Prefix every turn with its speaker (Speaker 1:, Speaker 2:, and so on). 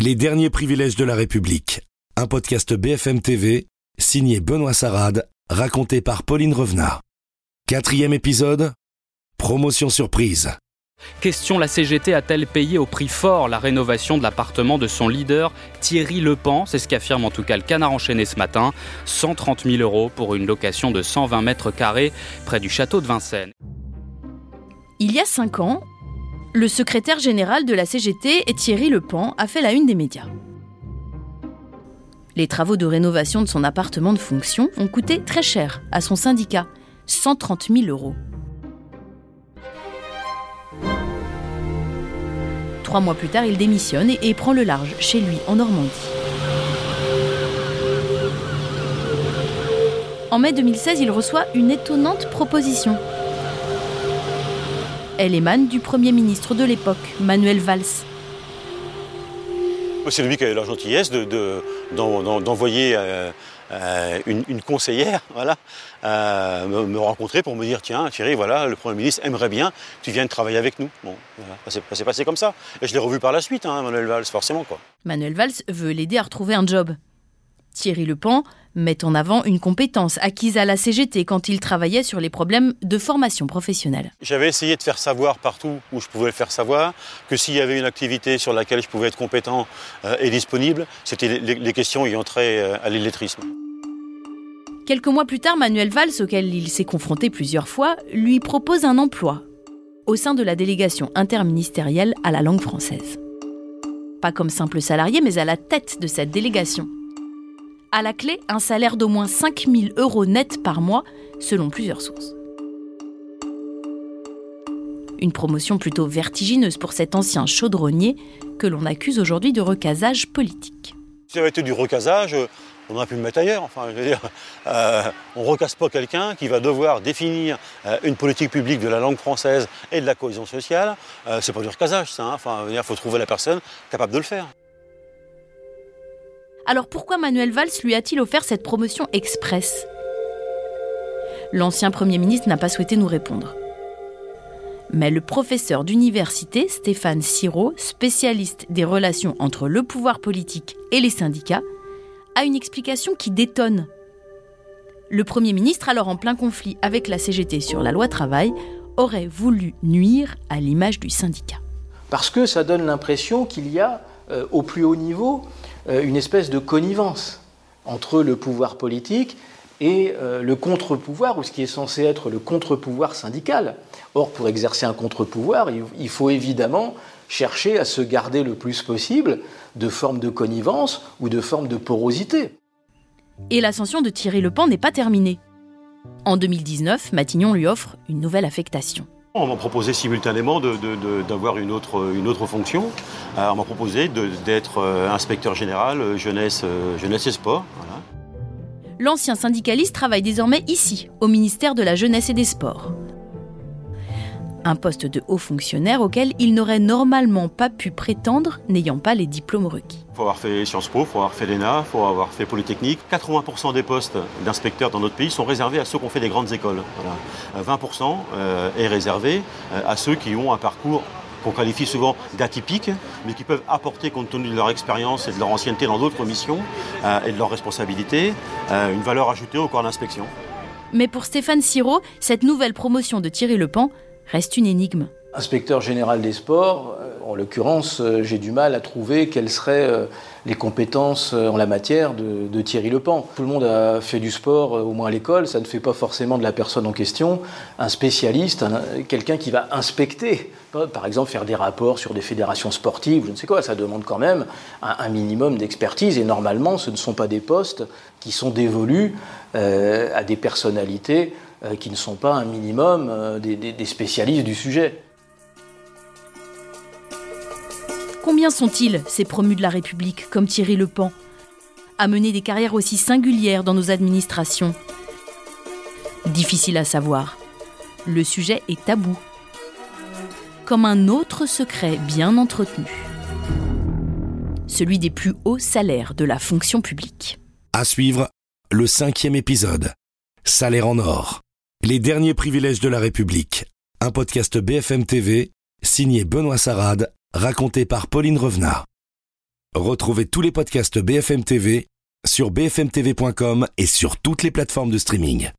Speaker 1: Les derniers privilèges de la République. Un podcast BFM TV, signé Benoît Sarade, raconté par Pauline Revenat. Quatrième épisode. Promotion surprise.
Speaker 2: Question la CGT a-t-elle payé au prix fort la rénovation de l'appartement de son leader Thierry Lepan? C'est ce qu'affirme en tout cas le canard enchaîné ce matin. 130 000 euros pour une location de 120 mètres carrés près du château de Vincennes.
Speaker 3: Il y a cinq ans, le secrétaire général de la CGT, Thierry Lepan, a fait la une des médias. Les travaux de rénovation de son appartement de fonction ont coûté très cher à son syndicat, 130 000 euros. Trois mois plus tard, il démissionne et, et prend le large chez lui en Normandie. En mai 2016, il reçoit une étonnante proposition. Elle émane du Premier ministre de l'époque, Manuel Valls.
Speaker 4: C'est lui qui a eu la gentillesse de- de- d'en- d'en- d'envoyer euh, euh, une, une conseillère voilà, euh, me, me rencontrer pour me dire tiens Thierry, voilà, le Premier ministre aimerait bien que tu viennes travailler avec nous. Bon, voilà, passé comme ça. Et je l'ai revu par la suite, hein, Manuel Valls, forcément. quoi.
Speaker 3: Manuel Valls veut l'aider à retrouver un job. Thierry Lepan met en avant une compétence acquise à la CGT quand il travaillait sur les problèmes de formation professionnelle.
Speaker 4: J'avais essayé de faire savoir partout où je pouvais le faire savoir que s'il y avait une activité sur laquelle je pouvais être compétent euh, et disponible, c'était les, questions ayant trait euh, à l'illettrisme.
Speaker 3: Quelques mois plus tard, Manuel Valls, auquel il s'est confronté plusieurs fois, lui propose un emploi au sein de la délégation interministérielle à la langue française. Pas comme simple salarié, mais à la tête de cette délégation. À la clé, un salaire d'au moins 5000 euros net par mois, selon plusieurs sources. Une promotion plutôt vertigineuse pour cet ancien chaudronnier que l'on accuse aujourd'hui de recasage politique.
Speaker 4: Si ça avait été du recasage, euh, on aurait pu le mettre ailleurs. Euh, on ne recasse pas quelqu'un qui va devoir définir euh, une politique publique de la langue française et de la cohésion sociale. Euh, c'est pas du recasage, ça. hein. Enfin, il faut trouver la personne capable de le faire.
Speaker 3: Alors pourquoi Manuel Valls lui a-t-il offert cette promotion express? L'ancien Premier ministre n'a pas souhaité nous répondre. Mais le professeur d'université Stéphane Siro, spécialiste des relations entre le pouvoir politique et les syndicats, a une explication qui détonne. Le Premier ministre, alors en plein conflit avec la CGT sur la loi travail, aurait voulu nuire à l'image du syndicat.
Speaker 5: Parce que ça donne l'impression qu'il y a, euh, au plus haut niveau, une espèce de connivence entre le pouvoir politique et euh, le contre-pouvoir, ou ce qui est censé être le contre-pouvoir syndical. Or, pour exercer un contre-pouvoir, il, il faut évidemment chercher à se garder le plus possible de formes de connivence ou de formes de porosité.
Speaker 3: Et l'ascension de Thierry Lepan n'est pas terminée. En 2019, Matignon lui offre une nouvelle affectation.
Speaker 4: On m'a proposé simultanément d'avoir une autre, fonction. Euh, on m'a proposé d'être euh, inspecteur général euh, jeunesse, jeunesse et sport.
Speaker 3: L'ancien syndicaliste travaille désormais ici, au ministère de la Jeunesse et des Sports. Un poste de haut fonctionnaire auquel il n'aurait normalement pas pu prétendre n'ayant pas les diplômes requis.
Speaker 4: Il faut avoir fait Sciences Po, il faut avoir fait l'ENA, il faut avoir fait Polytechnique. 80% des postes d'inspecteurs dans notre pays sont réservés à ceux qui ont fait des grandes écoles. Voilà. Euh, 20% euh, est réservé euh, à ceux qui ont un parcours qu'on qualifie souvent d'atypique, mais qui peuvent apporter, compte tenu de leur expérience et de leur ancienneté dans d'autres missions et de leurs responsabilités, une valeur ajoutée au corps d'inspection.
Speaker 3: Mais pour Stéphane Siro, cette nouvelle promotion de Thierry Lepan reste une énigme.
Speaker 5: Inspecteur général des sports, euh, en l'occurrence, euh, j'ai du mal à trouver quelles seraient euh, les compétences en la matière de, de Thierry Lepan. Tout le monde a fait du sport, au moins à l'école, ça ne fait pas forcément de la personne en question un spécialiste, un- quelqu'un qui va inspecter, par exemple faire des rapports sur des fédérations sportives, je ne sais quoi, ça demande quand même un, minimum d'expertise et normalement ce ne sont pas des postes qui sont dévolus à des personnalités qui ne sont pas un minimum euh, des- des- des spécialistes du sujet.
Speaker 3: Combien sont-ils, ces promus de la République, comme Thierry Lepan, à mener des carrières aussi singulières dans nos administrations? Difficile à savoir. Le sujet est tabou. Comme un autre secret bien entretenu. Celui des plus hauts salaires de la fonction publique.
Speaker 1: À suivre, le cinquième épisode. Salaire en or. Les derniers privilèges de la République. Un podcast BFM TV, signé Benoît Sarade, raconté par Pauline Revenat. Retrouvez tous les podcasts BFM TV sur bfmtv.com et sur toutes les plateformes de streaming.